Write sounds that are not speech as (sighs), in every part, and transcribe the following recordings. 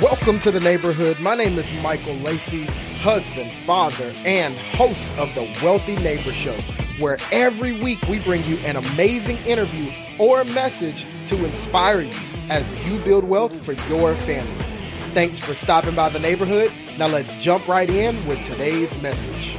Welcome to the neighborhood. My name is Michael Lacey, husband, father, and host of the Wealthy Neighbor Show, where every week we bring you an amazing interview or message to inspire you as you build wealth for your family. Thanks for stopping by the neighborhood. Now let's jump right in with today's message.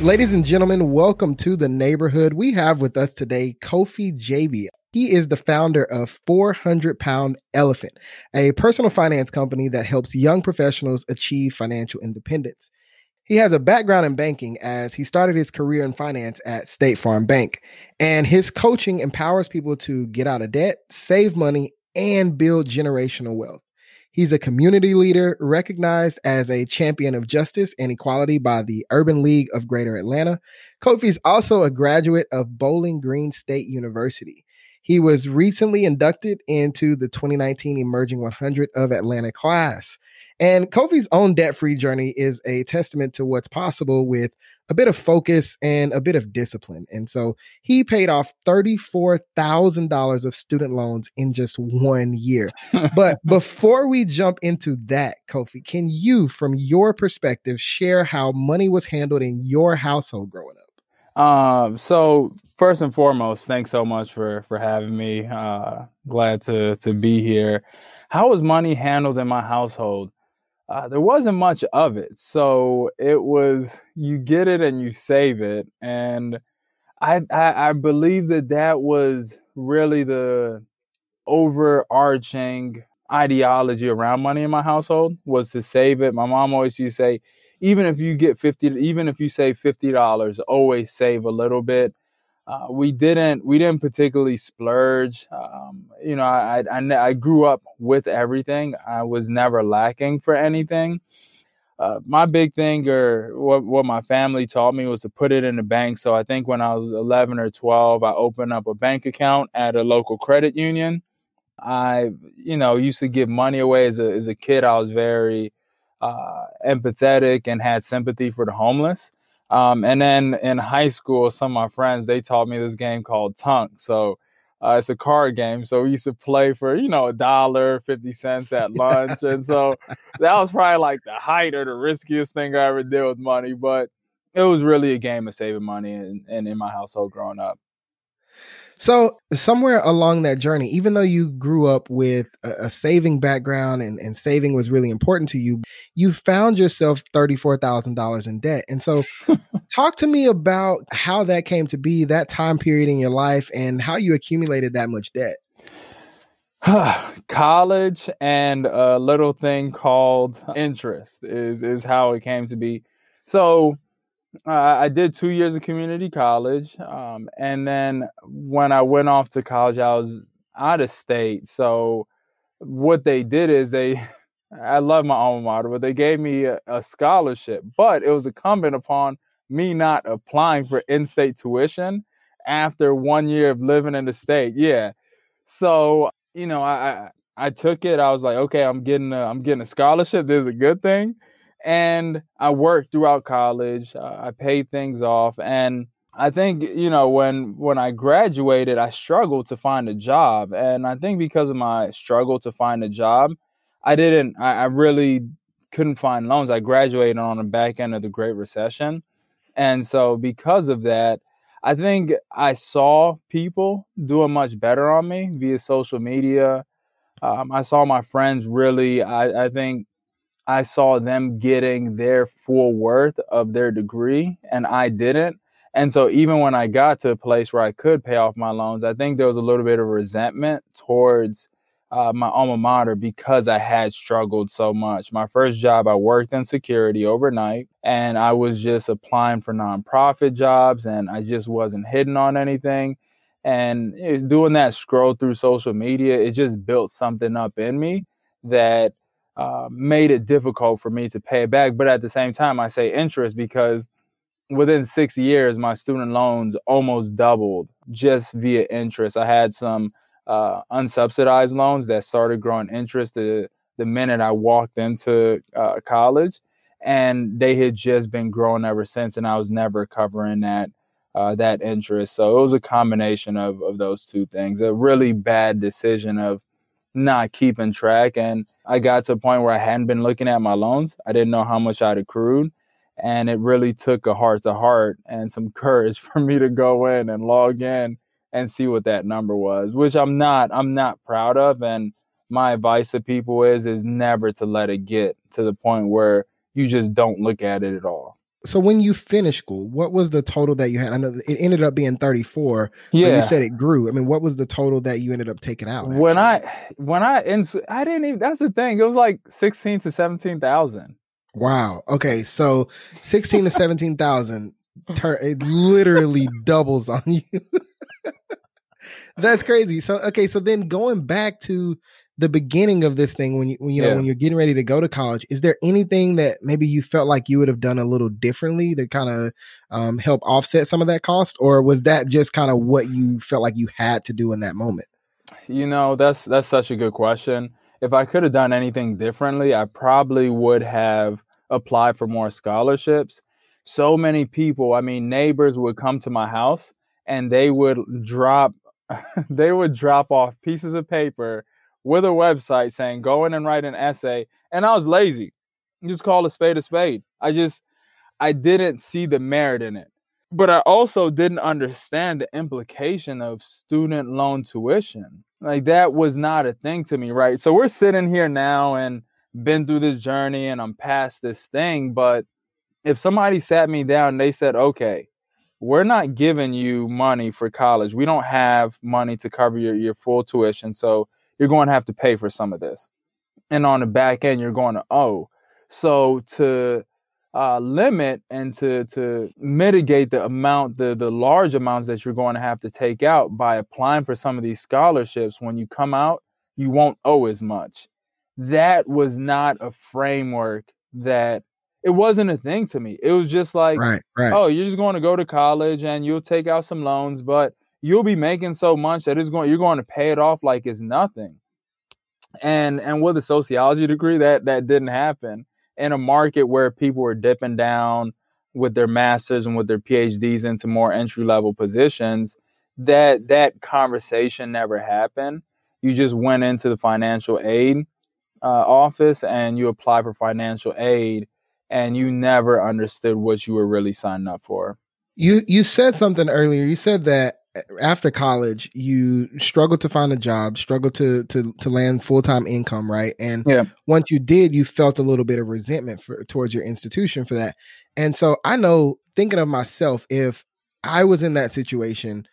Ladies and gentlemen, welcome to the neighborhood. We have with us today Kofi Gyebi. He is the founder of 400 Pound Elephant, a personal finance company that helps young professionals achieve financial independence. He has a background in banking as he started his career in finance at State Farm Bank. And his coaching empowers people to get out of debt, save money, and build generational wealth. He's a community leader recognized as a champion of justice and equality by the Urban League of Greater Atlanta. Kofi is also a graduate of Bowling Green State University. He was recently inducted into the 2019 Emerging 100 of Atlanta class. And Kofi's own debt free journey is a testament to what's possible with a bit of focus and a bit of discipline. And so he paid off $34,000 of student loans in just one year. (laughs) but before we jump into that, Kofi, can you, from your perspective, share how money was handled in your household growing up? Um, so first and foremost, thanks so much for for having me. Uh, glad to to be here. How was money handled in my household? Uh, there wasn't much of it, so it was you get it and you save it, and I, I I believe that that was really the overarching ideology around money in my household was to save it. My mom always used to say, even if you get 50 even if you save $50 always save a little bit. Uh, we didn't we didn't particularly splurge. Um, you know I, I, I grew up with everything. I was never lacking for anything. Uh, my big thing or what, what my family taught me was to put it in the bank. So i think when i was 11 or 12 i opened up a bank account at a local credit union. I you know used to give money away. As a, as a kid i was very uh, empathetic and had sympathy for the homeless. Um, and then in high school, some of my friends they taught me this game called Tunk. So uh, it's a card game. So we used to play for you know a dollar fifty cents at (laughs) lunch, and so that was probably like the height or the riskiest thing I ever did with money. But it was really a game of saving money, and in, in, in my household growing up. So somewhere along that journey, even though you grew up with a, a, saving background and, and saving was really important to you, you found yourself $34,000 in debt. And so (laughs) talk to me about how that came to be, that time period in your life and how you accumulated that much debt. (sighs) College and a little thing called interest is is how it came to be. So uh, I did two years of community college, um, and then when I went off to college, I was out of state. So what they did is they, (laughs) I love my alma mater, but they gave me a, a scholarship. But it was incumbent upon me not applying for in-state tuition after one year of living in the state. Yeah, so you know, I I, I took it. I was like, okay, I'm getting a, I'm getting a scholarship. This is a good thing and I worked throughout college. Uh, I paid things off, and I think you know when when I graduated, I struggled to find a job, and I think because of my struggle to find a job, I didn't. I, I really couldn't find loans. I graduated on the back end of the Great Recession, and so because of that. I think I saw people doing much better on me via social media. Um, I saw my friends really, I, I think, I saw them getting their full worth of their degree and I didn't. And so even when I got to a place where I could pay off my loans, I think there was a little bit of resentment towards uh, my alma mater because I had struggled so much. My first job, I worked in security overnight and I was just applying for nonprofit jobs and I just wasn't hitting on anything. And doing that scroll through social media, it just built something up in me that uh, made it difficult for me to pay it back. But at the same time, I say interest because within six years, my student loans almost doubled just via interest. I had some uh, unsubsidized loans that started growing interest the, the minute I walked into uh, college, and they had just been growing ever since, and I was never covering that. Uh, that interest. So it was a combination of, of those two things. A really bad decision of not keeping track. And I got to a point where I hadn't been looking at my loans. I didn't know how much I'd accrued. And it really took a heart to heart and some (laughs) courage for me to go in and log in and see what that number was, which I'm not, I'm not proud of. And my advice to people is, is never to let it get to the point where you just don't look at it at all so when you finished school, what was the total that you had? I know it ended up being 34. Yeah. you said it grew. I mean, what was the total that you ended up taking out? Actually? When I when I and I didn't even that's the thing. It was like 16 to 17,000. Wow. Okay. So 16 to 17,000 it literally doubles on (laughs) you. that's crazy. So okay, so then going back to the beginning of this thing when you when you know when you're getting ready to go to college is there anything that maybe you felt like you would have done a little differently to kind of um, help offset some of that cost? Or was that just kind of what you felt like you had to do in that moment? You know that's that's such a good question. If i could have done anything differently i probably would have applied for more scholarships. So many people i mean neighbors would come to my house and they would drop (laughs) they would drop off pieces of paper with a website saying go in and write an essay. And I was lazy. Just call a spade a spade. I just I didn't see the merit in it. But I also didn't understand the implication of student loan tuition. Like that was not a thing to me, right? So we're sitting here now and been through this journey and I'm past this thing, but if somebody sat me down and they said, "Okay, we're not giving you money for college. We don't have money to cover your, your full tuition. So you're going to have to pay for some of this. And on the back end, you're going to owe. So to uh, limit and to to mitigate the amount, the the large amounts that you're going to have to take out by applying for some of these scholarships, when you come out, you won't owe as much. That was not a framework that it wasn't a thing to me. It was just like, right, right. oh, you're just going to go to college and you'll take out some loans, but you'll be making so much that it's going you're going to pay it off like it's nothing. And and with a sociology degree, that that didn't happen in a market where people were dipping down with their masters and with their PhDs into more entry level positions. That that conversation never happened. You just went into the financial aid uh, office and you apply for financial aid, and you never understood what you were really signing up for. You you said something earlier. You said that after college, you struggled to find a job, struggled to to to land full time income, right? And yeah. once you did, you felt a little bit of resentment for, towards your institution for that. And so I know, thinking of myself, if I was in that situation,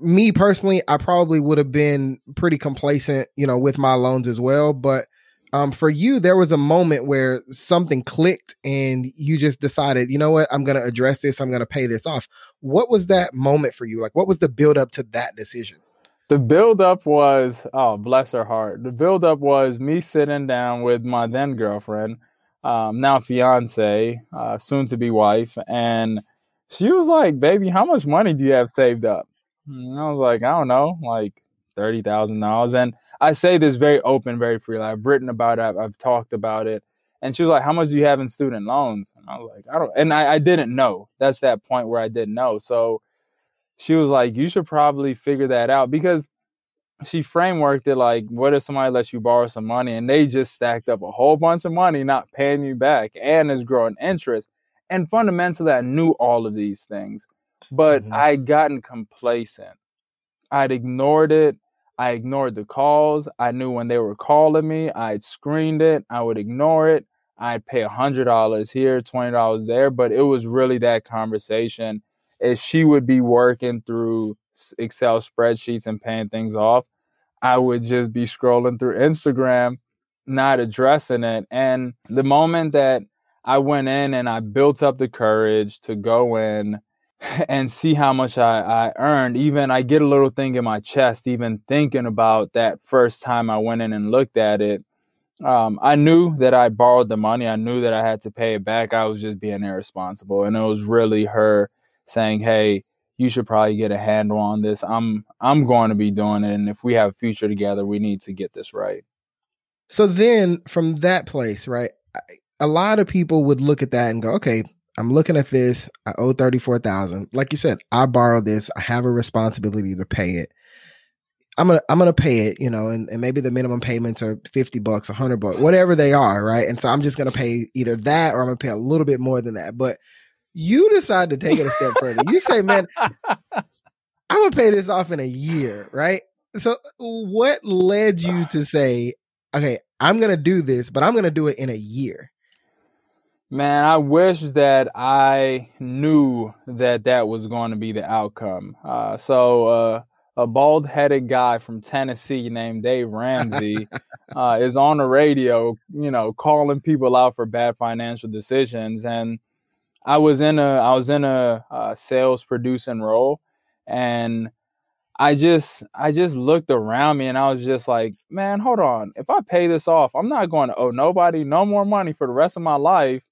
me personally, I probably would have been pretty complacent, you know, with my loans as well. But um, for you, there was a moment where something clicked and you just decided, you know what, I'm going to address this. I'm going to pay this off. What was that moment for you? Like, what was the build up to that decision? The build up was, oh, bless her heart. The build up was me sitting down with my then girlfriend, um, now fiance, uh, soon to be wife. And she was like, baby, how much money do you have saved up? And I was like, I don't know, like $30,000. And I say this very open, very freely. I've written about it. I've, I've, talked about it. And she was like, "How much do you have in student loans?" And I was like, "I don't." And I, I didn't know. That's that point where I didn't know. So she was like, "You should probably figure that out because." She frameworked it like, what if somebody lets you borrow some money and they just stacked up a whole bunch of money, not paying you back, and is growing interest. And fundamentally, I knew all of these things, but mm-hmm. I'd gotten complacent. I'd ignored it. I ignored the calls. I knew when they were calling me, I'd screened it. I would ignore it. I'd pay a hundred dollars here, twenty dollars there. But it was really that conversation. As she would be working through Excel spreadsheets and paying things off, I would just be scrolling through Instagram, not addressing it. And the moment that I went in and I built up the courage to go in (laughs) and see how much I, I earned. Even I get a little thing in my chest, even thinking about that first time I went in and looked at it. Um, I knew that I borrowed the money. I knew that I had to pay it back. I was just being irresponsible. And it was really her saying, Hey, you should probably get a handle on this. I'm I'm going to be doing it. And if we have a future together, we need to get this right. So then from that place, right? A lot of people would look at that and go, okay, I'm looking at this. I owe 34,000. Like you said, I borrowed this. I have a responsibility to pay it. I'm gonna I'm gonna pay it, you know, and, and maybe the minimum payments are fifty bucks, hundred bucks, whatever they are, right? And so I'm just gonna pay either that or I'm gonna pay a little bit more than that. But you decide to take it a step (laughs) further. You say, man, I'm gonna pay this off in a year, right? So what led you to say, okay, I'm gonna do this, but I'm gonna do it in a year? Man, I wish that I knew that that was going to be the outcome. Uh, so, uh, a bald headed guy from Tennessee named Dave Ramsey (laughs) uh, is on the radio, you know, calling people out for bad financial decisions. And I was in a I was in a, a sales producing role, and I just I just looked around me and I was just like, man, hold on. If I pay this off, I'm not going to owe nobody no more money for the rest of my life.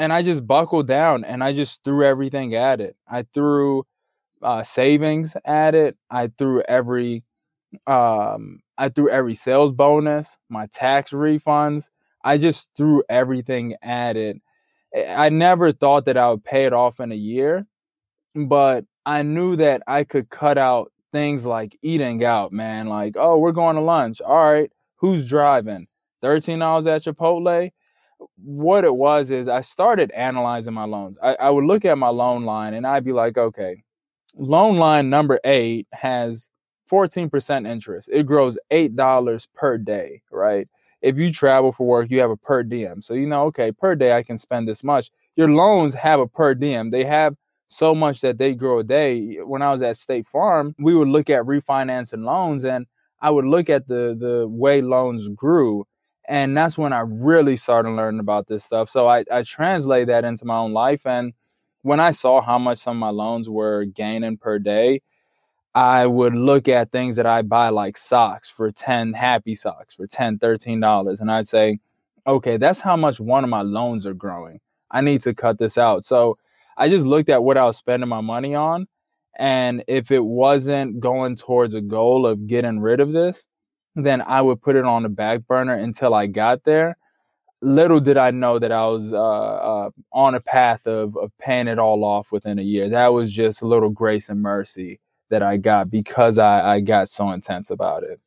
And I just buckled down and I just threw everything at it. I threw uh, savings at it. I threw every um, I threw every sales bonus, my tax refunds. I just threw everything at it. I never thought that I would pay it off in a year, but I knew that I could cut out things like eating out, man. Like, oh, we're going to lunch. All right, who's driving? $13 at Chipotle. What it was is I started analyzing my loans. I, I would look at my loan line and I'd be like, okay, loan line number eight has 14% interest. It grows $8 per day, right? If you travel for work, you have a per diem. So you know, okay, per day I can spend this much. Your loans have a per diem. They have so much that they grow a day. When I was at State Farm, we would look at refinancing loans and I would look at the the way loans grew. And that's when I really started learning about this stuff. So I, I translate that into my own life and when I saw how much some of my loans were gaining per day, I would look at things that I buy like socks for 10 happy socks for 10, 13 dollars and I'd say, "Okay, that's how much one of my loans are growing. I need to cut this out." So, I just looked at what I was spending my money on and if it wasn't going towards a goal of getting rid of this, then I would put it on the back burner until I got there little did I know that I was uh, uh, on a path of, of paying it all off within a year. That was just a little grace and mercy that I got because I, I got so intense about it.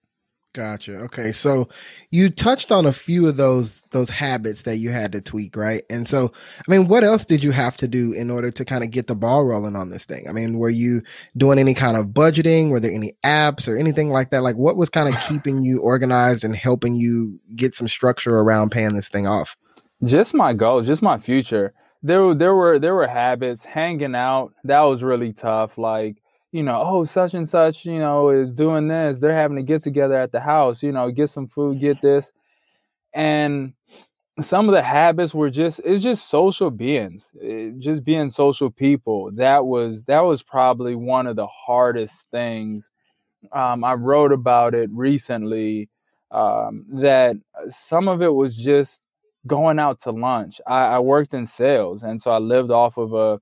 Gotcha. Okay. So you touched on a few of those those habits that you had to tweak, right? And so I mean, what else did you have to do in order to kind of get the ball rolling on this thing? I mean, were you doing any kind of budgeting? Were there any apps or anything like that? Like what was kind of (sighs) keeping you organized and helping you get some structure around paying this thing off? Just my goals, just my future. There there were there were habits, hanging out. That was really tough. Like you know, oh, such and such, you know, is doing this. They're having to get together at the house, you know, get some food, get this. And some of the habits were just it's just social beings it, just being social people that was that was probably one of the hardest things um, i wrote about it recently um, that some of it was just going out to lunch I, I worked in sales and so i lived off of a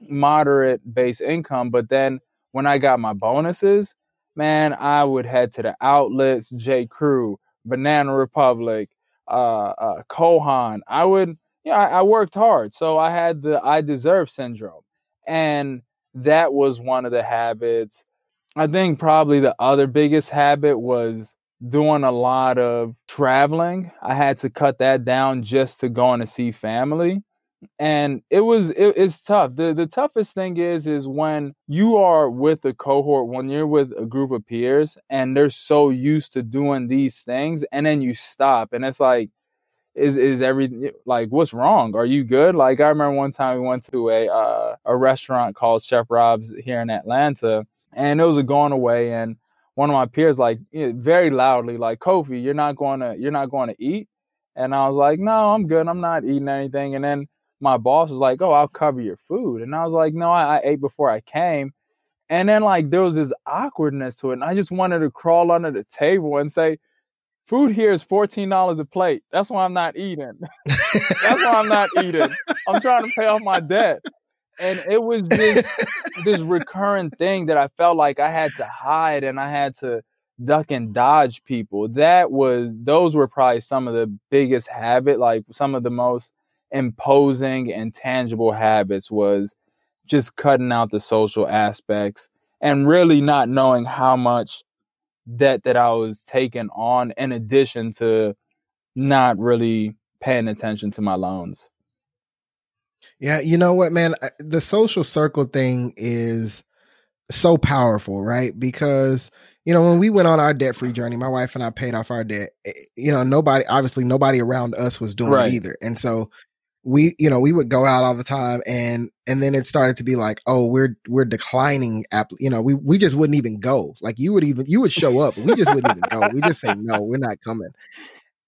moderate base income but then when I got my bonuses, man, I would head to the outlets, J. Crew, Banana Republic, uh, uh, Kohan. I would, yeah, I, I worked hard, so I had the I deserve syndrome, and that was one of the habits. I think probably the other biggest habit was doing a lot of traveling. I had to cut that down just to go and see family and it was it, it's tough. The the toughest thing is is when you are with a cohort when you're with a group of peers and they're so used to doing these things and then you stop and it's like is is everything like what's wrong? Are you good? Like i remember one time we went to a uh, a restaurant called chef rob's here in atlanta and it was a going away and one of my peers like very loudly like kofi you're not going to you're not going to eat? And i was like no i'm good. I'm not eating anything. And then my boss was like, "Oh, I'll cover your food," and I was like, "No, I, I ate before I came." And then like there was this awkwardness to it, and I just wanted to crawl under the table and say, "Food here is fourteen dollars a plate. That's why I'm not eating. (laughs) That's why I'm not eating. I'm trying to pay off my debt." And it was this this recurrent thing that I felt like I had to hide and I had to duck and dodge people. That was those were probably some of the biggest habit, like some of the most imposing and tangible habits was just cutting out the social aspects and really not knowing how much debt that I was taking on in addition to not really paying attention to my loans. Yeah, you know what, man? The social circle thing is so powerful, right? Because you know when we went on our debt free journey, my wife and I paid off our debt. Eh, you know, nobody, obviously, nobody around us was doing right. it either, and so we, you know, we would go out all the time, and and then it started to be like, oh, we're we're declining app. You know, we we just wouldn't even go. Like you would even you would show up, we just wouldn't even go. We just say no, we're not coming.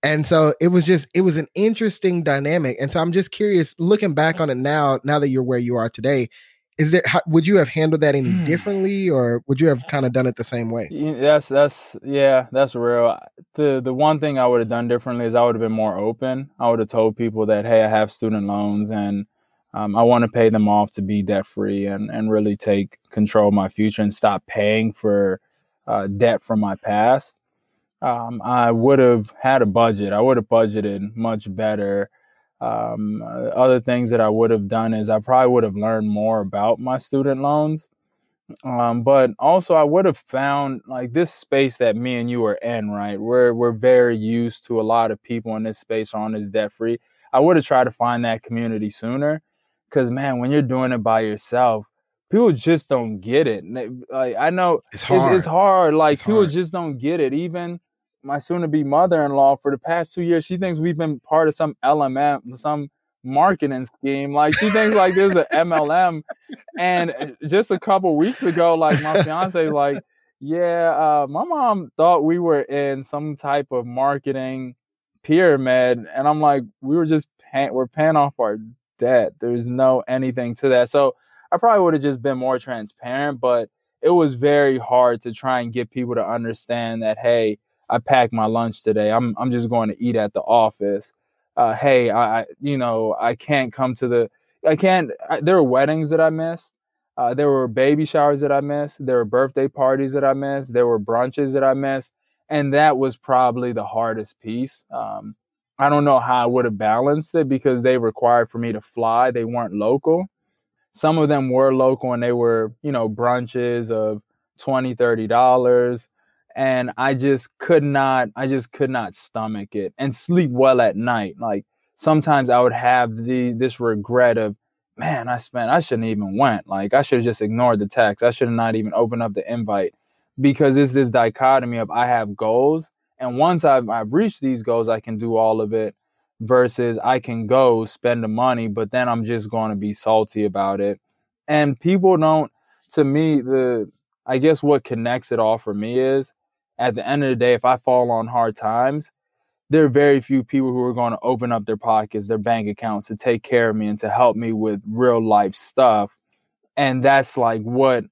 And so it was just it was an interesting dynamic. And so I'm just curious, looking back on it now, now that you're where you are today, is there how, would you have handled that any hmm. differently or would you have kind of done it the same way? That's that's yeah that's real. The the one thing i would have done differently is i would have been more open. I would have told people that hey i have student loans and um, i want to pay them off to be debt free and and really take control of my future and stop paying for uh, debt from my past. Um, i would have had a budget. I would have budgeted much better um, other things that I would have done is I probably would have learned more about my student loans. Um, but also I would have found like this space that me and you are in, right? We're we're very used to a lot of people in this space on this debt free. I would have tried to find that community sooner. Cause man, when you're doing it by yourself, people just don't get it. Like I know it's hard. It's, it's hard. Like it's people hard. just don't get it. Even my soon-to-be mother-in-law for the past two years, she thinks we've been part of some LMM, some marketing scheme. Like she thinks like there's an MLM. And uh, just a couple weeks ago, like my fiance, like, yeah, uh, my mom thought we were in some type of marketing pyramid, and I'm like, we were just paying, we're paying off our debt. There's no anything to that. So I probably would have just been more transparent, but it was very hard to try and get people to understand that, hey, I packed my lunch today. I'm I'm just going to eat at the office. Uh, hey, I you know I can't come to the I can't. I, there were weddings that I missed. Uh, there were baby showers that I missed. There were birthday parties that I missed. There were brunches that I missed, and that was probably the hardest piece. Um, I don't know how I would have balanced it because they required for me to fly. They weren't local. Some of them were local and they were, you know, brunches of 20 $30 and I just could not I just could not stomach it and sleep well at night. Like sometimes I would have the this regret of man, I spent I shouldn't even went. Like I should have just ignored the text. I should have not even opened up the invite because it's this dichotomy of I have goals and once I've I've reached these goals I can do all of it versus I can go spend the money but then I'm just going to be salty about it. And people don't to me the I guess what connects it all for me is at the end of the day, if I fall on hard times, there are very few people who are going to open up their pockets, their bank accounts to take care of me and to help me with real life stuff. And that's like what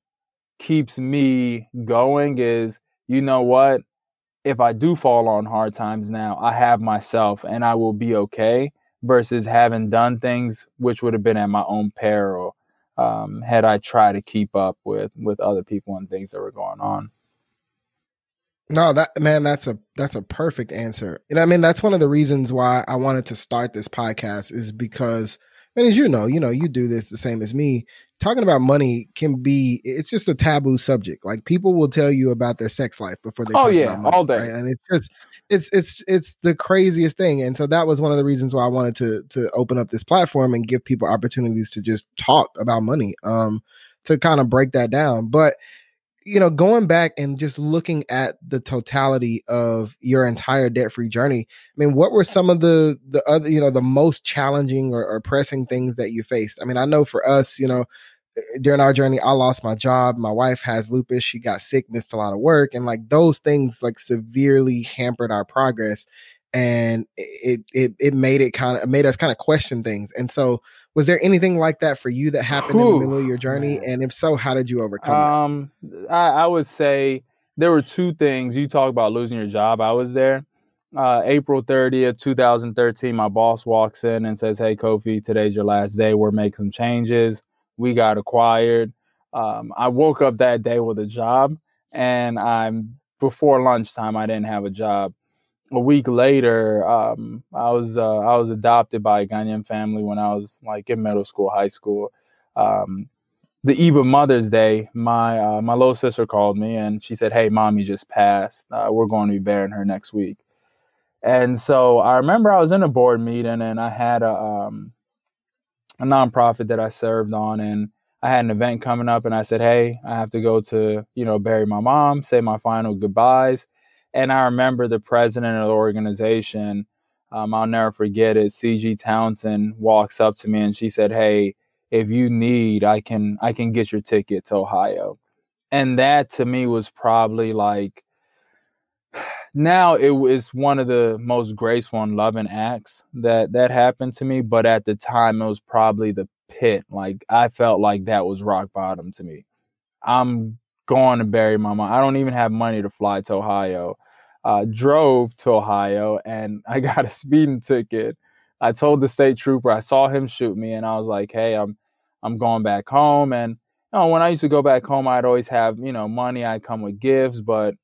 keeps me going is, you know what? If I do fall on hard times now, I have myself and I will be okay versus having done things which would have been at my own peril um, had I tried to keep up with with other people and things that were going on. No, that man, that's a that's a perfect answer. And I mean, that's one of the reasons why I wanted to start this podcast is because, and as you know, you know, you do this the same as me. Talking about money can be it's just a taboo subject. Like people will tell you about their sex life before they. Oh yeah, money, all day. Right? And it's just it's it's it's the craziest thing. And so that was one of the reasons why I wanted to to open up this platform and give people opportunities to just talk about money. Um, to kind of break that down, but you know, going back and just looking at the totality of your entire debt-free journey, I mean, what were some of the the other, you know, the most challenging or, or pressing things that you faced? I mean, I know for us, you know, eh, during our journey, I lost my job. My wife has lupus. She got sick, missed a lot of work, and like those things like severely hampered our progress, and it it it made it kind of made us kind of question things. And so, was there anything like that for you that happened Whew, in the middle of your journey? Man. And if so, how did you overcome um, I, I, would say there were two things. You talk about losing your job. I was there. Uh, April 30th, 2013, my boss walks in and says, Hey, Kofi, today's your last day. We're making some changes. We got acquired. Um, I woke up that day with a job, and I'm before lunchtime, I didn't have a job a week later, um, I was uh, I was adopted by a Ghanaian family when I was like in middle school, high school. Um, the eve of Mother's Day, my uh, my little sister called me and she said, "Hey, mommy just passed. Uh, we're going to be burying her next week." And so I remember I was in a board meeting and I had a um, a nonprofit that I served on, and I had an event coming up, and I said, "Hey, I have to go to you know bury my mom, say my final goodbyes." And I remember the president of the organization. Um, I'll never forget it. CG Townsend walks up to me and she said, "Hey, if you need, I can I can get your ticket to Ohio." And that to me was probably like (sighs) now it was one of the most graceful and loving acts that that happened to me but at the time it was probably the pit like i felt like that was rock bottom to me i'm going to bury my mom i don't even have money to fly to ohio uh, drove to ohio and (laughs) i got a speeding ticket i told the state trooper i saw him shoot me and i was like hey i'm i'm going back home and you know, when i used to go back home i'd always have you know money i'd come with gifts but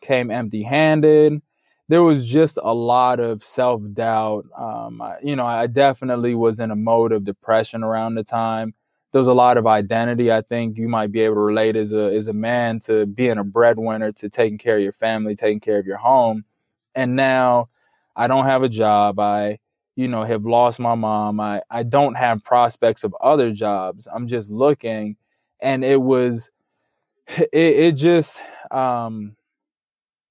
came empty handed. There was just a lot of self doubt. Um, you know, I definitely was in a mode of depression around the time. There was a lot of identity. I think you might be able to relate as a as a man to being a breadwinner, to taking care of your family, taking care of your home. And now I don't have a job. I, you know, have lost my mom. I, I don't have prospects of other jobs. I'm just looking. And it was, (sighs) it, it just, um,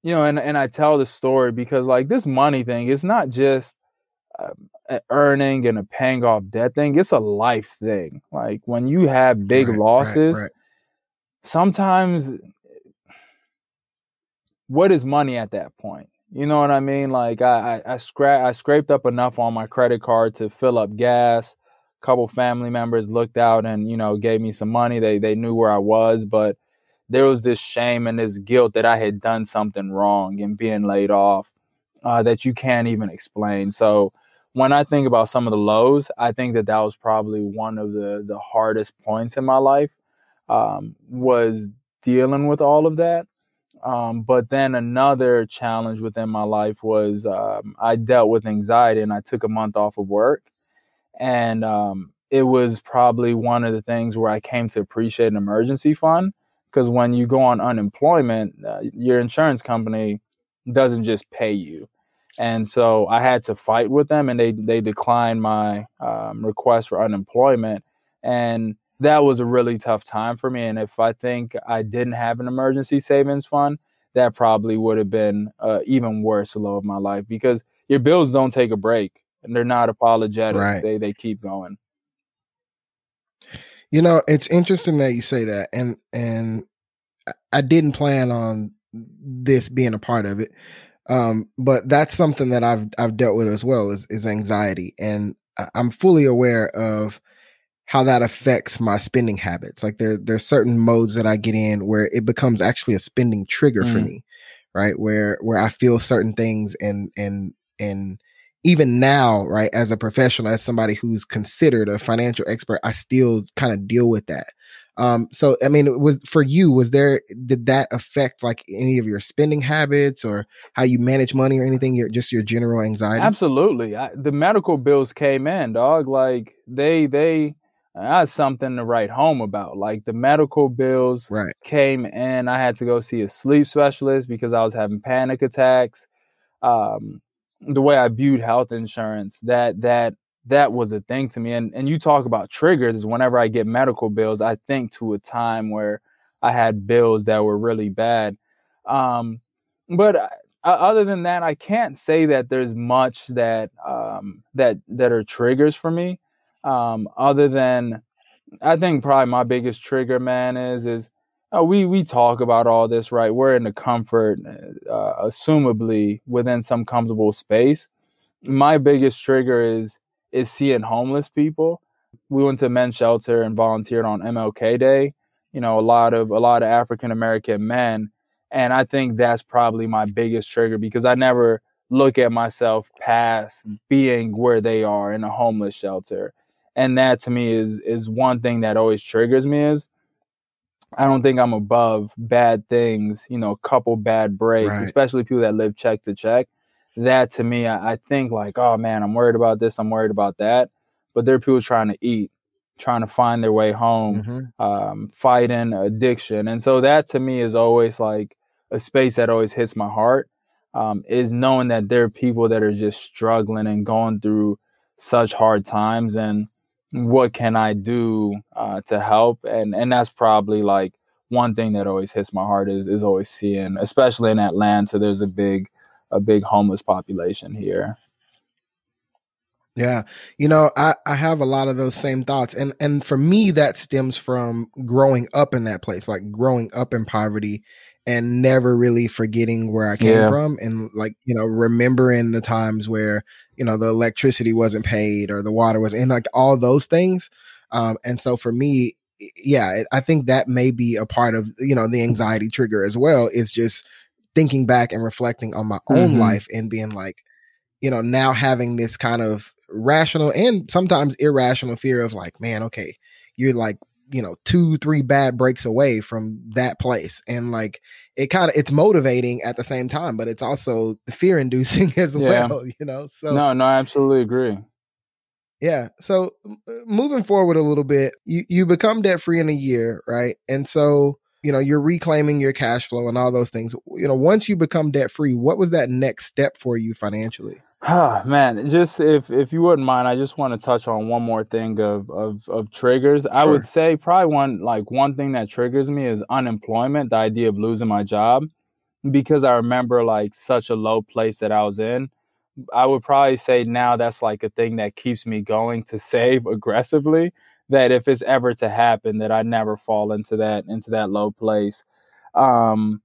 you know, and, and I tell the story because like this money thing, it's not just an earning and a paying off debt thing. It's a life thing. Like when you have big right, losses, right, right. sometimes what is money at that point? You know what I mean? Like I, I, I scra- I scraped up enough on my credit card to fill up gas. A couple family members looked out and, you know, gave me some money. They they knew where I was, but there was this shame and this guilt that I had done something wrong and being laid off uh, that you can't even explain. So when I think about some of the lows, I think that that was probably one of the the hardest points in my life um, was dealing with all of that. Um, but then another challenge within my life was um, I dealt with anxiety and I took a month off of work. And um, it was probably one of the things where I came to appreciate an emergency fund because when you go on unemployment, uh, your insurance company doesn't just pay you. And so I had to fight with them, and they they declined my um, request for unemployment, and that was a really tough time for me. And if I think I didn't have an emergency savings fund, that probably would have been uh, even worse low of my life because your bills don't take a break and they're not apologetic. Right. They they keep going. You know, it's interesting that you say that, and and I didn't plan on this being a part of it, um, but that's something that I've I've dealt with as well is is anxiety, and I'm fully aware of how that affects my spending habits. Like there there's certain modes that I get in where it becomes actually a spending trigger mm. for me, right? Where where I feel certain things and and and even now, right, as a professional, as somebody who's considered a financial expert, I still kind of deal with that. Um, so I mean, it was for you, was there did that affect like any of your spending habits or how you manage money or anything? Your just your general anxiety? Absolutely. I, the medical bills came in, dog. Like they they I had something to write home about. Like the medical bills right. came in. I had to go see a sleep specialist because I was having panic attacks. Um, the way I viewed health insurance, that that that was a thing to me. And and you talk about triggers is whenever I get medical bills, I think to a time where I had bills that were really bad. Um, but uh, other than that, I can't say that there's much that um, that that are triggers for me. Um, other than I think probably my biggest trigger, man, is is uh, we we talk about all this, right? We're in the comfort, uh, assumably within some comfortable space. My biggest trigger is is seeing homeless people. We went to men's shelter and volunteered on MLK Day. You know, a lot of a lot of African American men, and I think that's probably my biggest trigger because I never look at myself past being where they are in a homeless shelter. And that to me is is one thing that always triggers me is I don't think I'm above bad things, you know, a couple bad breaks, right. especially people that live check to check. That to me, I, I, think like, oh man, I'm worried about this, I'm worried about that. But there are people trying to eat. trying to find their way home, mm-hmm. um, fighting addiction. And so that to me is always like a space that always hits my heart um, is knowing that there are people that are just struggling and going through such hard times and what can I do uh, to help? And and that's probably like one thing that always hits my heart is is always seeing, especially in Atlanta, there's a big a big homeless population here. Yeah. You know, I, I have a lot of those same thoughts. And and for me that stems from growing up in that place, like growing up in poverty and never really forgetting where I came yeah. from and like, you know, remembering the times where, you know, the electricity wasn't paid or the water was and like all those things. Um and so for me, yeah, I think that may be a part of, you know, the anxiety trigger as well is just thinking back and reflecting on my own mm-hmm. life and being like, you know, now having this kind of rational and sometimes irrational fear of like, man, okay, you're like, you know, two, three bad breaks away from that place. And like it kind of it's motivating at the same time, but it's also fear inducing (laughs) as yeah. well, you know. So No, no, I absolutely agree. Yeah. So moving forward a little bit, you you become debt free in a year, right? And so you know you're reclaiming your cash flow and all those things you know once you become debt free what was that next step for you financially Oh, (sighs) man, just if if you wouldn't mind, I just want to touch on one more thing of of, of triggers. Sure. I would say probably one like one thing that triggers me is unemployment, the idea of losing my job, because I remember like such a low place that I was in. I would probably say now that's like a thing that keeps me going to save (laughs) aggressively. That if it's ever to happen, that I never fall into that into that low place. Um,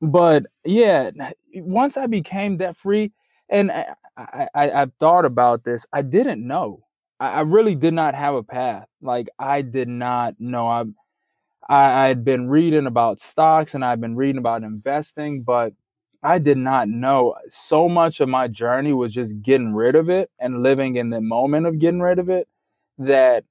but yeah, once I became debt free, and I, I, I thought about this. I didn't know. I, I, really did not have a path. Like I did not know. I I had been reading about stocks and I've been reading about investing, but I did not know. So much of my journey was just getting rid of it and living in the moment of getting rid of it that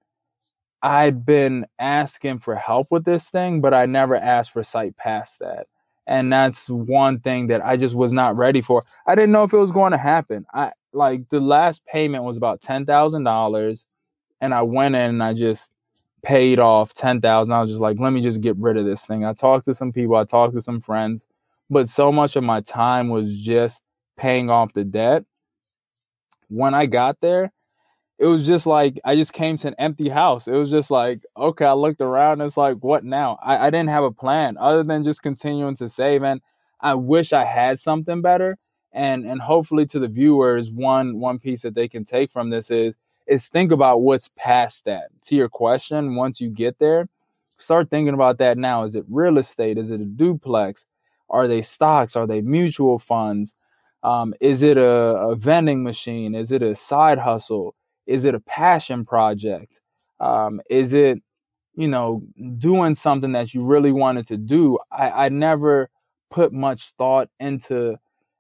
I'd been asking for help with this thing, but I never asked for sight past that and that's one thing that I just was not ready for. I didn't know if it was going to happen. I like the last payment was about ten thousand dollars, and I went in and I just paid off ten thousand. I was just like, let me just get rid of this thing. I talked to some people, I talked to some friends, but so much of my time was just paying off the debt. When I got there, it was just like I just came to an empty house. It was just like, okay, I looked around, it's like, what now? I, I didn't have a plan other than just continuing to save. And I wish I had something better. And and hopefully to the viewers, one one piece that they can take from this is is think about what's past that. To your question, once you get there, start thinking about that now. Is it real estate? Is it a duplex? Are they stocks? Are they mutual funds? Um, is it a, a vending machine? Is it a side hustle? Is it a passion project? Um, is it, you know, doing something that you really wanted to do? I, I never put much thought into.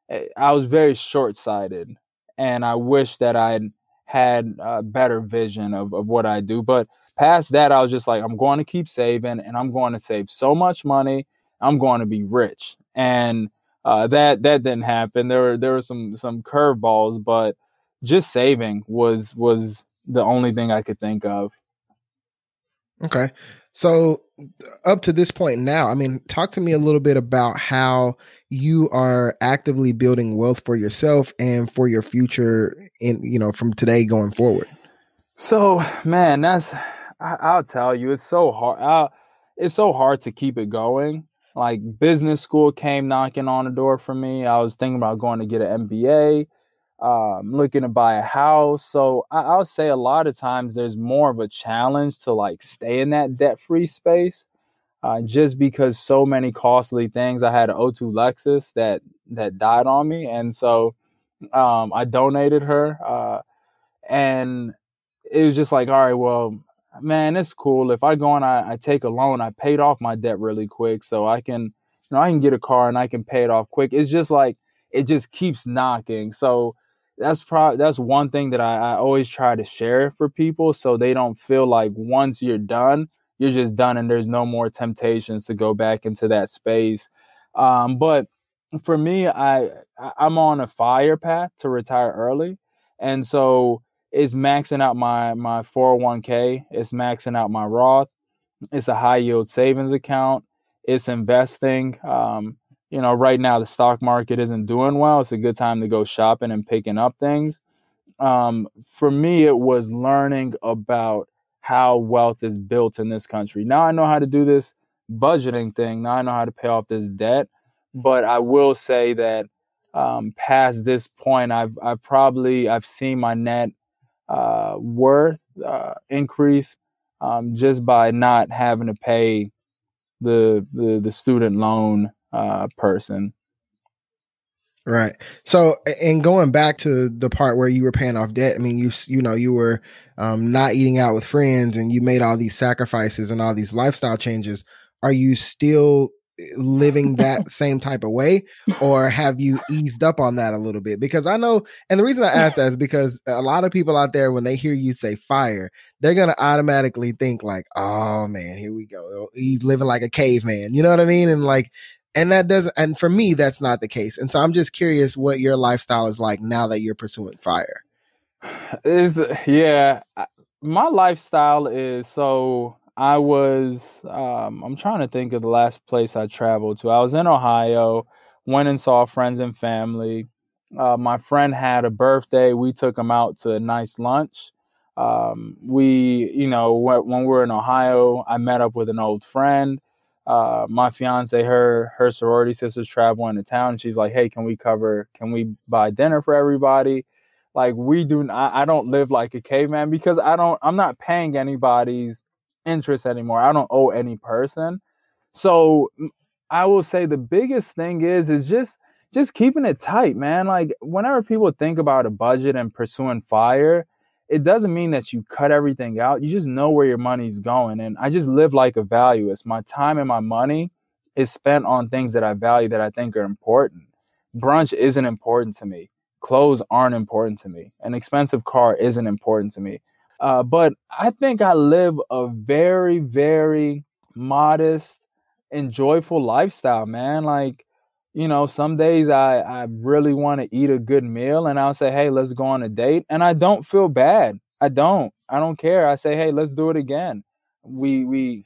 Eh, I was very short sighted, and I wish that I had a better vision of, of what I do. But past that, I was just like, I'm going to keep saving, and I'm going to save so much money. I'm going to be rich, and uh, that that didn't happen. There were there were some some curveballs, but just saving was was the only thing I could think of. Okay. So up to this point now, I mean, talk to me a little bit about how you are actively building wealth for yourself and for your future in, you know, from today going forward. So, man, that's I, will tell you, it's so hard. I, it's so hard to keep it going. Like business school came knocking on the door for me. I was thinking about going to get an MBA um, looking to buy a house. So I, I'll say a lot of times there's more of a challenge to like stay in that debt free space. Uh, just because so many costly things. I had an O2 Lexus that that died on me, and so um, I donated her. Uh, and it was just like, all right, well, man, it's cool. If I go and I, I take a loan, I paid off my debt really quick, so I can, you know, I can get a car and I can pay it off quick. It's just like it just keeps knocking. So that's probably that's one thing that I, I always try to share for people so they don't feel like once you're done you're just done and there's no more temptations to go back into that space um, but for me i i'm on a fire path to retire early and so it's maxing out my my 401k, it's maxing out my Roth, it's a high yield savings account, it's investing. Um, you know, right now the stock market isn't doing well. It's a good time to go shopping and picking up things. Um, for me, it was learning about how wealth is built in this country. Now I know how to do this budgeting thing. Now I know how to pay off this debt. But I will say that um, past this point, I've I've probably I've seen my net uh, worth uh, increase um, just by not having to pay the the, the student loan uh, person. Right. So, and going back to the part where you were paying off debt, I mean, you you know you were um, not eating out with friends, and you made all these sacrifices and all these lifestyle changes. Are you still living that (laughs) same type of way or have you eased up on that a little bit because i know and the reason i ask that is because a lot of people out there when they hear you say fire they're going to automatically think like oh man here we go he's living like a caveman you know what i mean and like and that doesn't and for me that's not the case and so i'm just curious what your lifestyle is like now that you're pursuing fire is yeah my lifestyle is so I was um, I'm trying to think of the last place I traveled to. I was in Ohio, went and saw friends and family. Uh, my friend had a birthday. We took him out to a nice lunch. Um, we, you know, when, we were in Ohio, I met up with an old friend. Uh, my fiance, her her sorority sisters traveling to town. And she's like, "Hey, can we cover? Can we buy dinner for everybody?" Like we do. I, I don't live like a caveman because I don't. I'm not paying anybody's interest anymore. I don't owe any person. So I will say the biggest thing is is just just keeping it tight, man. Like whenever people think about a budget and pursuing fire, it doesn't mean that you cut everything out. You just know where your money's going. And I just live like a value. It's my time and my money is spent on things that I value that I think are important. Brunch isn't important to me. Clothes aren't important to me. An expensive car isn't important to me. Uh, but I think I live a very, very modest and joyful lifestyle, man. Like, you know, some days I, I really want to eat a good meal and I'll say, hey, let's go on a date. And I don't feel bad. I don't. I don't care. I say, hey, let's do it again. We we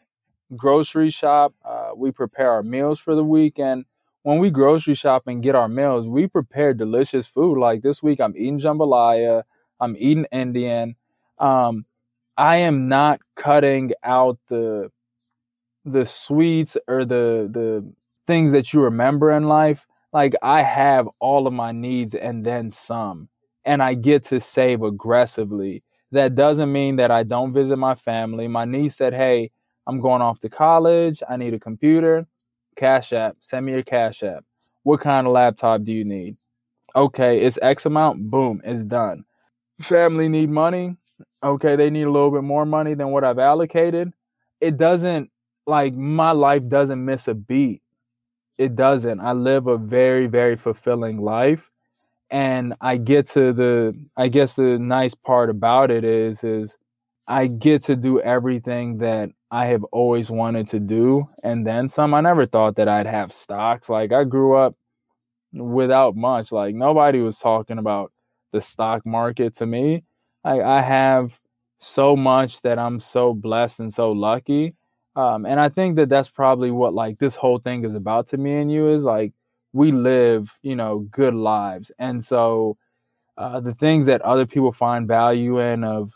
grocery shop. Uh, we prepare our meals for the week, and when we grocery shop and get our meals, we prepare delicious food. Like this week, I'm eating jambalaya. I'm eating Indian um, I am not cutting out the the sweets or the the things that you remember in life. Like I have all of my needs and then some, and I get to save aggressively. That doesn't mean that I don't visit my family. My niece said, "Hey, I'm going off to college. I need a computer. Cash app. Send me your cash app. What kind of laptop do you need? Okay, it's X amount. Boom, it's done. Family need money okay, they need a little bit more money than what I've allocated, it doesn't like my life doesn't miss a beat. It doesn't. I live a very, very fulfilling life. And I get to the I guess the nice part about it is is I get to do everything that I have always wanted to do and then some. I never thought that I'd have stocks. Like I grew up without much. Like nobody was talking about the stock market to me. I, I have so much that I'm so blessed and so lucky. Um, and I think that that's probably what like this whole thing is about to me and you is like we live, you know, good lives. And so uh, the things that other people find value in of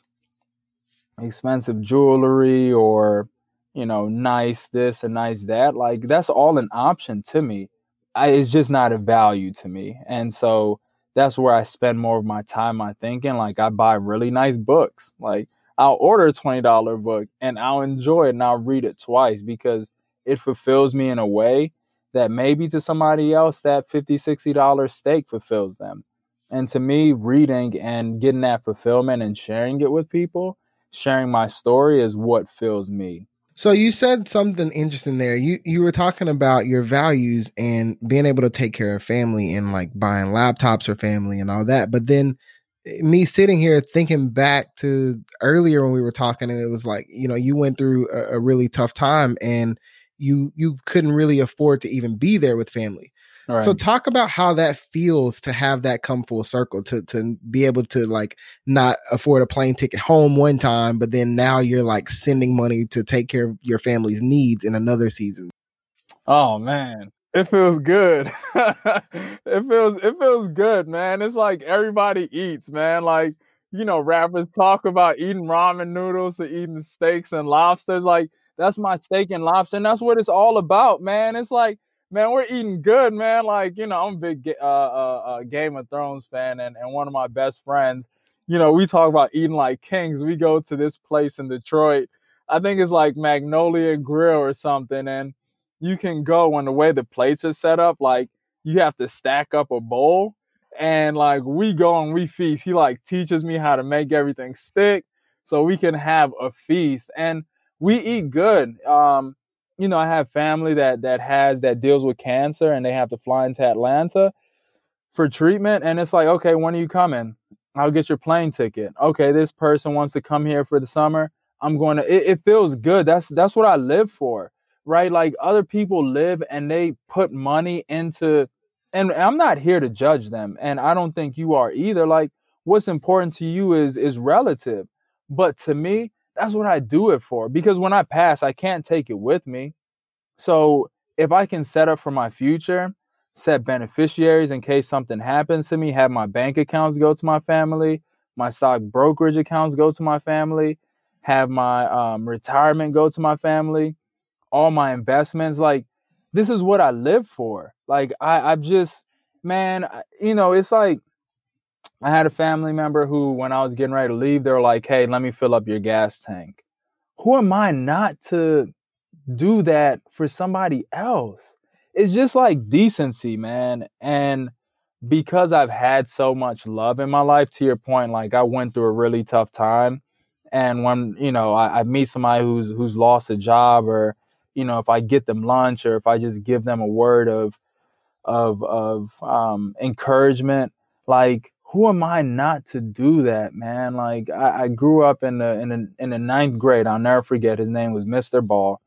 expensive jewelry or you know nice this and nice that like that's all an option to me I, it's just not a value to me and so that's where I spend more of my time, my thinking. Like I buy really nice books. Like I'll order a twenty dollar book and I'll enjoy it and I'll read it twice because it fulfills me in a way that maybe to somebody else that $50, 60 dollar steak fulfills them and to me reading and getting that fulfillment and sharing it with people sharing my story is what fills me so you said something interesting there. You you were talking about your values and being able to take care of family and like buying laptops for family and all that. But then me sitting here thinking back to earlier when we were talking and it was like, you know, you went through a, a really tough time and you you couldn't really afford to even be there with family. Right. So talk about how that feels to have that come full circle to to be able to like not afford a plane ticket home one time, but then now you're like sending money to take care of your family's needs in another season. Oh man, it feels good. (laughs) it feels it feels good, man. It's like everybody eats, man. Like you know, rappers talk about eating ramen noodles to eating steaks and lobsters. Like that's my steak and lobster, and that's what it's all about, man. It's like man, we're eating good, man. Like, you know, I'm a big uh, uh, uh, Game of Thrones fan, and, and one of my best friends, you know, we talk about eating like kings. We go to this place in Detroit. I think it's like Magnolia Grill or something. And you can go and the way the plates are set up, like you have to stack up a bowl. And like we go and we feast. He like teaches me how to make everything stick so we can have a feast. And we eat good. Um, you know, I have family that that has that deals with cancer and they have to fly into Atlanta for treatment. And it's like, okay, when are you coming? I'll get your plane ticket. Okay, this person wants to come here for the summer. I'm going to it, it feels good. That's that's what I live for. Right? Like other people live and they put money into and I'm not here to judge them. And I don't think you are either. Like what's important to you is is relative. But to me, that's what I do it for. Because when I pass, I can't take it with me. So if I can set up for my future, set beneficiaries in case something happens to me, have my bank accounts go to my family, my stock brokerage accounts go to my family, have my um, retirement go to my family, all my investments. Like, this is what I live for. Like, I, I just, man, you know, it's like I had a family member who, when I was getting ready to leave, they were like, hey, let me fill up your gas tank. Who am I not to do that for somebody else? It's just like decency, man. And because I've had so much love in my life, to your point, like I went through a really tough time. And when, you know, I, I meet somebody who's who's lost a job or, you know, if I get them lunch or if I just give them a word of of of um encouragement, like who am I not to do that, man? Like I, I grew up in the in the in the ninth grade. I'll never forget. His name was Mr. Ball.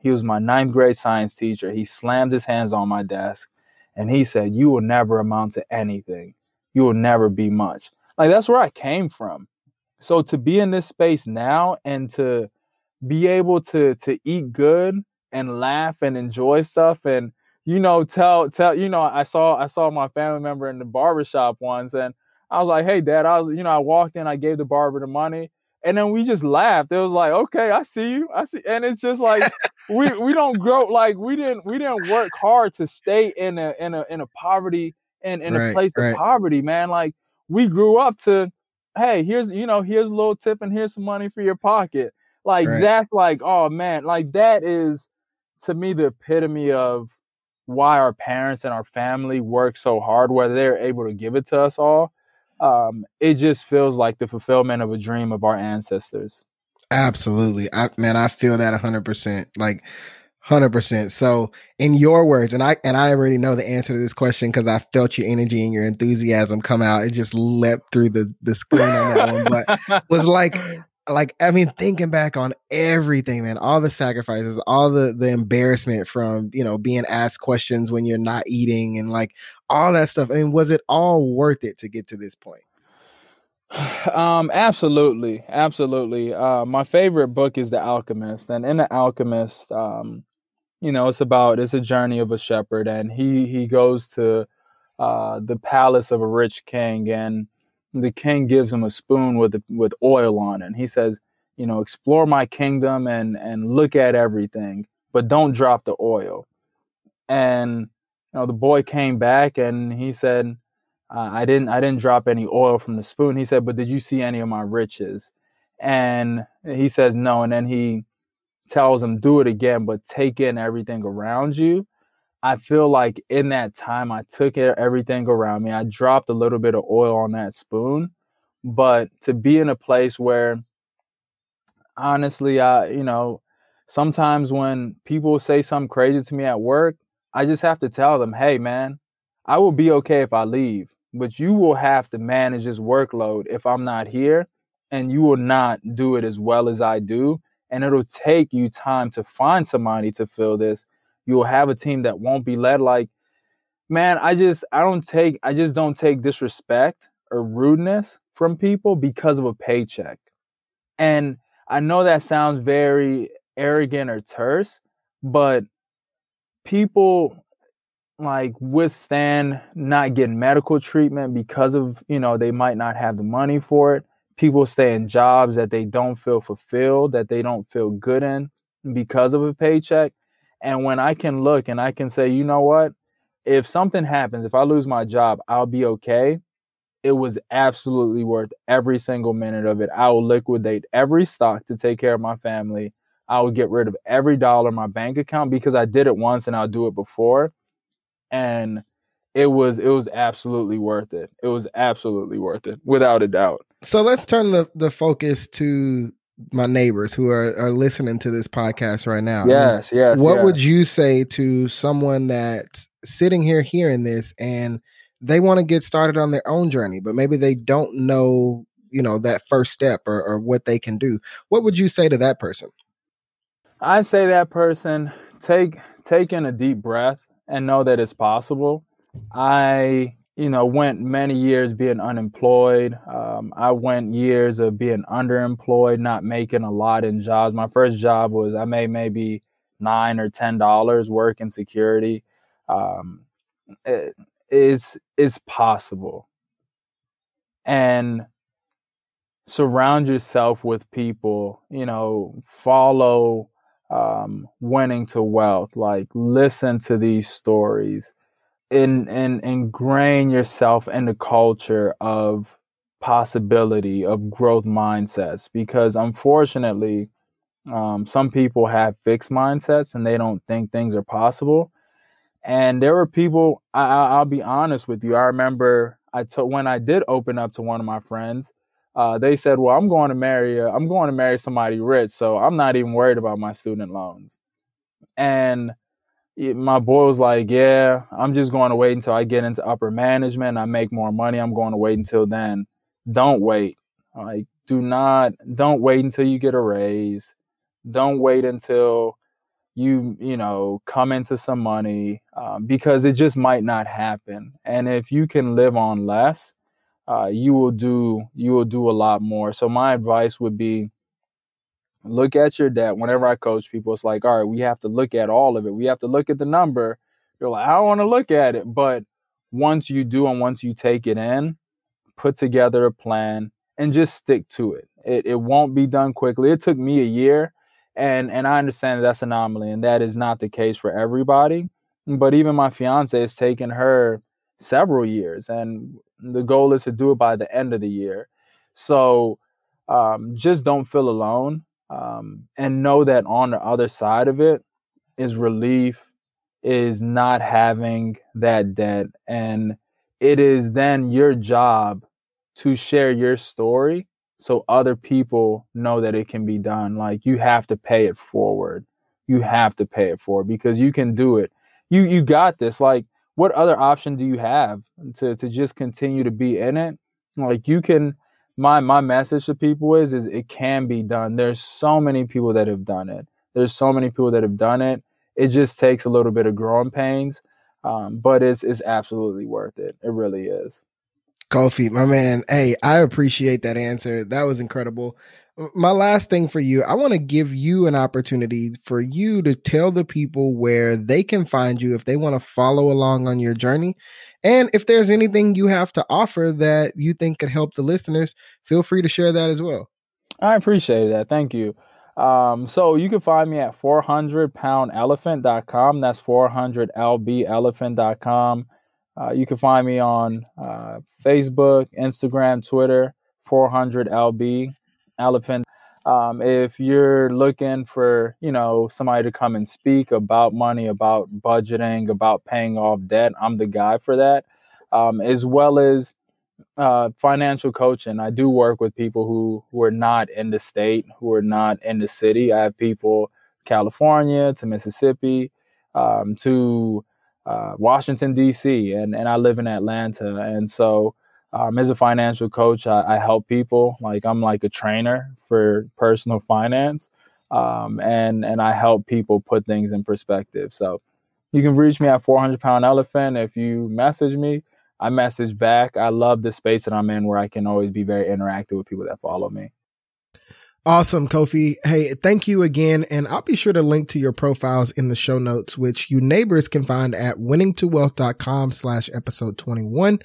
He was my ninth grade science teacher. He slammed his hands on my desk and he said, You will never amount to anything. You will never be much. Like that's where I came from. So to be in this space now and to be able to to eat good and laugh and enjoy stuff and you know tell tell you know I saw I saw my family member in the barbershop once and I was like, hey, dad, I was, you know, I walked in, I gave the barber the money. And then we just laughed. It was like, okay, I see you. I see. And it's just like we (laughs) we don't grow like we didn't we didn't work hard to stay in a in a in a poverty and in, in right, a place right. of poverty, man. Like we grew up to, hey, here's you know, here's a little tip and here's some money for your pocket. Like right. that's like, oh man, like that is to me the epitome of why our parents and our family work so hard, whether they're able to give it to us all um, it just feels like the fulfillment of a dream of our ancestors. Absolutely. I man, I feel that hundred percent. Like hundred percent. So in your words, and I and I already know the answer to this question because I felt your energy and your enthusiasm come out. It just leapt through the, the screen on that one. But (laughs) was like like I mean, thinking back on everything, man, all the sacrifices, all the the embarrassment from you know being asked questions when you're not eating, and like all that stuff. I mean, was it all worth it to get to this point? (sighs) Um, absolutely, absolutely. Uh, my favorite book is The Alchemist, and in The Alchemist, um, you know, it's about it's a journey of a shepherd, and he he goes to uh, the palace of a rich king, and the king gives him a spoon with with oil on it. And he says, you know, explore my kingdom and and look at everything, but don't drop the oil. And you know, the boy came back and he said, uh, I didn't I didn't drop any oil from the spoon. He said, but did you see any of my riches? And he says no. And then he tells him, do it again, but take in everything around you I feel like in that time I took everything around me. I dropped a little bit of oil on that spoon, but to be in a place where honestly, I you know, sometimes when people say something crazy to me at work, I just have to tell them, "Hey man, I will be okay if I leave, but you will have to manage this workload if I'm not here, and you will not do it as well as I do, and it'll take you time to find somebody to fill this." You will have a team that won't be led like man, I just I don't take I just don't take disrespect or rudeness from people because of a paycheck. And I know that sounds very arrogant or terse, but people like withstand not getting medical treatment because of, you know, they might not have the money for it. People stay in jobs that they don't feel fulfilled, that they don't feel good in because of a paycheck. And when I can look and I can say, you know what? If something happens, if I lose my job, I'll be okay. It was absolutely worth every single minute of it. I will liquidate every stock to take care of my family. I will get rid of every dollar in my bank account because I did it once and I'll do it before. And it was it was absolutely worth it. It was absolutely worth it, without a doubt. So let's turn the, the focus to my neighbors who are, are listening to this podcast right now. Yes, yes. What yes. would you say to someone that's sitting here hearing this and they want to get started on their own journey, but maybe they don't know, you know, that first step or, or what they can do? What would you say to that person? I say that person take take in a deep breath and know that it's possible. I you know, went many years being unemployed. Um, I went years of being underemployed, not making a lot in jobs. My first job was I made maybe nine or ten dollars working security. Um, it, it's it's possible, and surround yourself with people. You know, follow um, winning to wealth. Like listen to these stories in and ingrain yourself in the culture of possibility of growth mindsets because unfortunately um, some people have fixed mindsets and they don't think things are possible. And there were people I, will be honest with you i remember i told when i did open up to one of my friends uh, they said well i'm going to marry i'm going to marry somebody rich so i'm not even worried about my student loans. And my boy was like, "Yeah, I'm just going to wait until I get into upper management. I make more money. I'm going to wait until then. Don't wait. Like, do not. Don't wait until you get a raise. Don't wait until you, you know, come into some money um, because it just might not happen. And if you can live on less, uh, you will do. You will do a lot more. So my advice would be." Look at your debt. Whenever I coach people, it's like, all right, we have to look at all of it. We have to look at the number. You're like, I don't want to look at it. But once you do and once you take it in, put together a plan and just stick to it. It, it won't be done quickly. It took me a year. And, and I understand that that's anomaly and that is not the case for everybody. But even my fiance has taken her several years and the goal is to do it by the end of the year. So um, just don't feel alone um, and know that on the other side of it is relief is not having that debt. And it is then your job to share your story so other people know that it can be done. Like you have to pay it forward. You have to pay it forward because you can do it. You you got this. Like what other option do you have to to just continue to be in it? Like you can my my message to people is is it can be done. There's so many people that have done it. There's so many people that have done it. It just takes a little bit of growing pains, um, but it's it's absolutely worth it. It really is. Kofi, my man. Hey, I appreciate that answer. That was incredible my last thing for you, I want to give you an opportunity for you to tell the people where they can find you if they want to follow along on your journey. And if there's anything you have to offer that you think could help the listeners, feel free to share that as well. I appreciate that. Thank you. Um, so you can find me at 400poundelephant.com. That's 400lbelephant.com. Uh, you can find me on uh, Facebook, Instagram, Twitter, 400lb elephant. Um, if you're looking for, you know, somebody to come and speak about money, about budgeting, about paying off debt, I'm the guy for that. Um, as well as uh, financial coaching. I do work with people who, who are not in the state, who are not in the city. I have people California to Mississippi um, to uh, Washington D.C. and and I live in Atlanta, and so um, as a financial coach, I, I, help people. Like I'm like a trainer for personal finance, um, and and I help people put things in perspective. So you can reach me at 400 pound elephant. If you message me, I message back. I love the space that I'm in where I can always be very interactive with people that follow me. Awesome, Kofi. Hey, thank you again. And I'll be sure to link to your profiles in the show notes, which you neighbors can find at winningtowealth.com slash episode 21.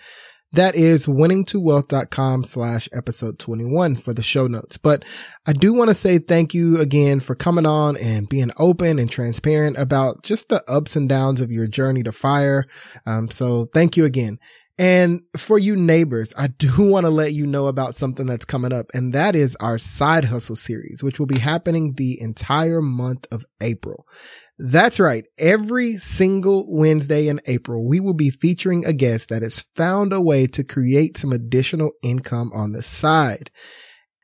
That is winningtowealth.com slash episode 21 for the show notes. But I do want to say thank you again for coming on and being open and transparent about just the ups and downs of your journey to fire. Um, so thank you again. And for you neighbors, I do (laughs) want to let you know about something that's coming up, and that is our side hustle series, which will be happening the entire month of April. That's right. Every single Wednesday in April, we will be featuring a guest that has found a way to create some additional income on the side.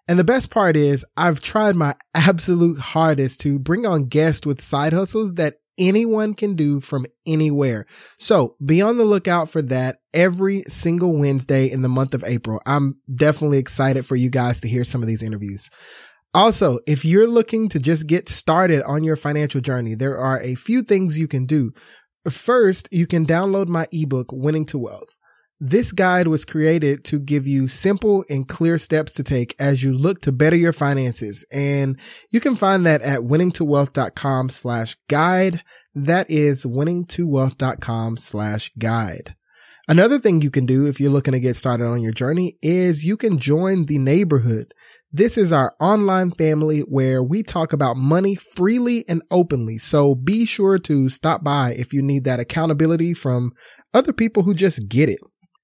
And the best part is I've tried my (laughs) absolute hardest to bring on guests with side hustles that anyone can do from anywhere. So be on the lookout for that every single Wednesday in the month of April. I'm definitely excited for you guys to hear some of these interviews. Also, if you're looking to just get started on your financial journey, there are a few things you can do. First, you can download my ebook, Winning to Wealth. This guide was created to give you simple and clear steps to take as you look to better your finances. And you can find that at winningtowealth.com slash guide. That is winningtowealth.com slash guide. Another thing you can do if you're looking to get started on your journey is you can join the neighborhood. This is our online family where we talk about money freely and openly. So be sure to stop by if you need that accountability from other people who just get it.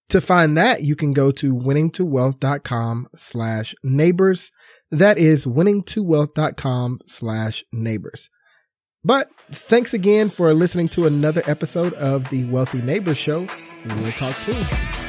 To find that, you can go to winningtowealth.com slash neighbors. That is winningtowealth.com slash neighbors. But thanks again for listening to another episode of the Wealthy Neighbors Show. We'll talk soon.